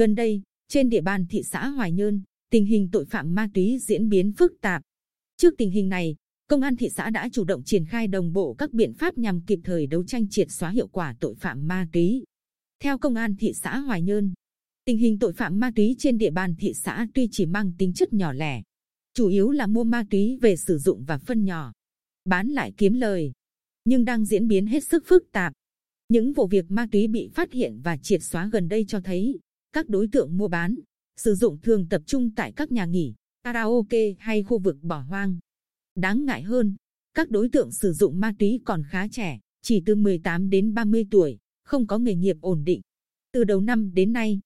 Gần đây, trên địa bàn thị xã Hoài Nhơn, tình hình tội phạm ma túy diễn biến phức tạp. Trước tình hình này, Công an thị xã đã chủ động triển khai đồng bộ các biện pháp nhằm kịp thời đấu tranh triệt xóa hiệu quả tội phạm ma túy. Theo Công an thị xã Hoài Nhơn, tình hình tội phạm ma túy trên địa bàn thị xã tuy chỉ mang tính chất nhỏ lẻ, chủ yếu là mua ma túy về sử dụng và phân nhỏ, bán lại kiếm lời, nhưng đang diễn biến hết sức phức tạp. Những vụ việc ma túy bị phát hiện và triệt xóa gần đây cho thấy các đối tượng mua bán, sử dụng thường tập trung tại các nhà nghỉ, karaoke hay khu vực bỏ hoang. Đáng ngại hơn, các đối tượng sử dụng ma túy còn khá trẻ, chỉ từ 18 đến 30 tuổi, không có nghề nghiệp ổn định. Từ đầu năm đến nay,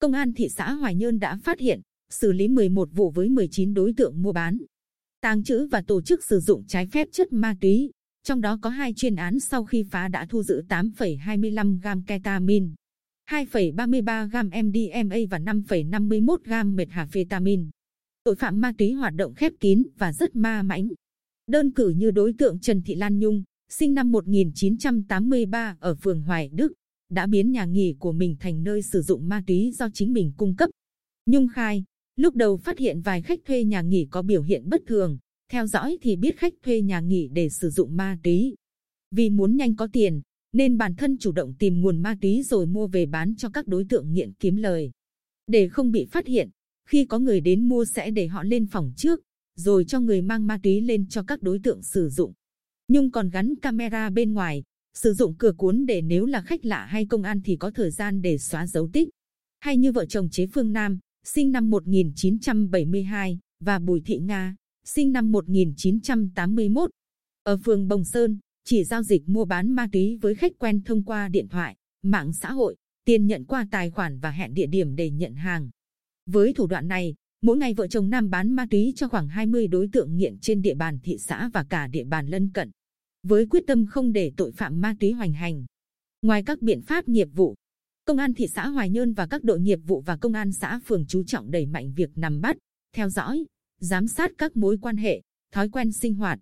Công an thị xã Hoài Nhơn đã phát hiện, xử lý 11 vụ với 19 đối tượng mua bán, tàng trữ và tổ chức sử dụng trái phép chất ma túy. Trong đó có hai chuyên án sau khi phá đã thu giữ 8,25 gam ketamin, 2,33 gam MDMA và 5,51 gam methamphetamine. Tội phạm ma túy hoạt động khép kín và rất ma mãnh. Đơn cử như đối tượng Trần Thị Lan Nhung, sinh năm 1983 ở phường Hoài Đức, đã biến nhà nghỉ của mình thành nơi sử dụng ma túy do chính mình cung cấp. Nhung khai, lúc đầu phát hiện vài khách thuê nhà nghỉ có biểu hiện bất thường, theo dõi thì biết khách thuê nhà nghỉ để sử dụng ma túy. Vì muốn nhanh có tiền, nên bản thân chủ động tìm nguồn ma túy rồi mua về bán cho các đối tượng nghiện kiếm lời. Để không bị phát hiện, khi có người đến mua sẽ để họ lên phòng trước, rồi cho người mang ma túy lên cho các đối tượng sử dụng. Nhung còn gắn camera bên ngoài, sử dụng cửa cuốn để nếu là khách lạ hay công an thì có thời gian để xóa dấu tích. Hay như vợ chồng chế Phương Nam, sinh năm 1972, và Bùi Thị Nga, sinh năm 1981. Ở phường Bồng Sơn, chỉ giao dịch mua bán ma túy với khách quen thông qua điện thoại, mạng xã hội, tiền nhận qua tài khoản và hẹn địa điểm để nhận hàng. Với thủ đoạn này, mỗi ngày vợ chồng Nam bán ma túy cho khoảng 20 đối tượng nghiện trên địa bàn thị xã và cả địa bàn lân cận. Với quyết tâm không để tội phạm ma túy hoành hành. Ngoài các biện pháp nghiệp vụ, Công an thị xã Hoài Nhơn và các đội nghiệp vụ và công an xã phường chú trọng đẩy mạnh việc nắm bắt, theo dõi, giám sát các mối quan hệ, thói quen sinh hoạt,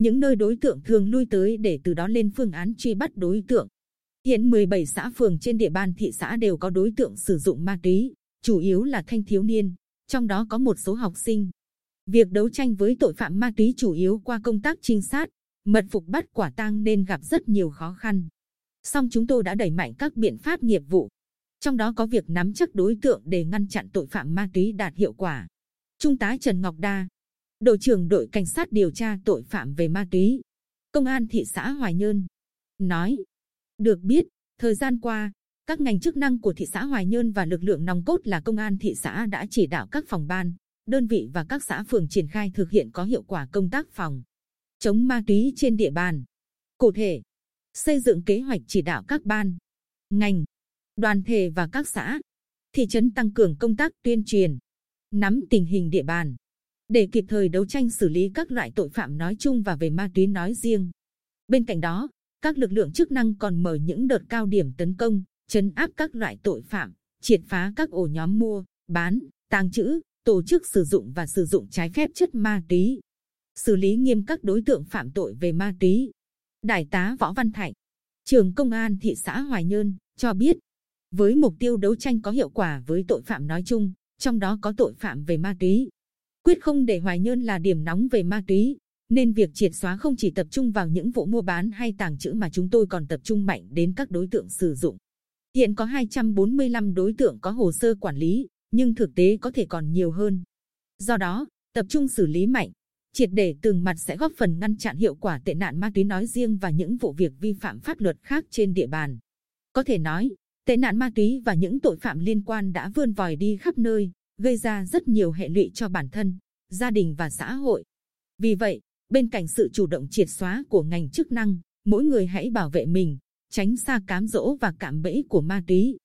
những nơi đối tượng thường lui tới để từ đó lên phương án truy bắt đối tượng. Hiện 17 xã phường trên địa bàn thị xã đều có đối tượng sử dụng ma túy, chủ yếu là thanh thiếu niên, trong đó có một số học sinh. Việc đấu tranh với tội phạm ma túy chủ yếu qua công tác trinh sát, mật phục bắt quả tang nên gặp rất nhiều khó khăn. Song chúng tôi đã đẩy mạnh các biện pháp nghiệp vụ, trong đó có việc nắm chắc đối tượng để ngăn chặn tội phạm ma túy đạt hiệu quả. Trung tá Trần Ngọc Đa, đội trưởng đội cảnh sát điều tra tội phạm về ma túy, công an thị xã Hoài Nhơn nói: được biết, thời gian qua, các ngành chức năng của thị xã Hoài Nhơn và lực lượng nòng cốt là công an thị xã đã chỉ đạo các phòng ban, đơn vị và các xã phường triển khai thực hiện có hiệu quả công tác phòng chống ma túy trên địa bàn. Cụ thể, xây dựng kế hoạch chỉ đạo các ban, ngành, đoàn thể và các xã, thị trấn tăng cường công tác tuyên truyền, nắm tình hình địa bàn, để kịp thời đấu tranh xử lý các loại tội phạm nói chung và về ma túy nói riêng. Bên cạnh đó, các lực lượng chức năng còn mở những đợt cao điểm tấn công, chấn áp các loại tội phạm, triệt phá các ổ nhóm mua, bán, tàng trữ, tổ chức sử dụng và sử dụng trái phép chất ma túy, xử lý nghiêm các đối tượng phạm tội về ma túy. Đại tá Võ Văn Thạnh, trưởng công an thị xã Hoài Nhơn cho biết, với mục tiêu đấu tranh có hiệu quả với tội phạm nói chung, trong đó có tội phạm về ma túy, quyết không để Hoài Nhơn là điểm nóng về ma túy, nên việc triệt xóa không chỉ tập trung vào những vụ mua bán hay tàng trữ mà chúng tôi còn tập trung mạnh đến các đối tượng sử dụng. Hiện có 245 đối tượng có hồ sơ quản lý, nhưng thực tế có thể còn nhiều hơn. Do đó, tập trung xử lý mạnh, triệt để từng mặt sẽ góp phần ngăn chặn hiệu quả tệ nạn ma túy nói riêng và những vụ việc vi phạm pháp luật khác trên địa bàn. Có thể nói, tệ nạn ma túy và những tội phạm liên quan đã vươn vòi đi khắp nơi, gây ra rất nhiều hệ lụy cho bản thân, gia đình và xã hội. Vì vậy, bên cạnh sự chủ động triệt xóa của ngành chức năng, mỗi người hãy bảo vệ mình, tránh xa cám dỗ và cạm bẫy của ma túy.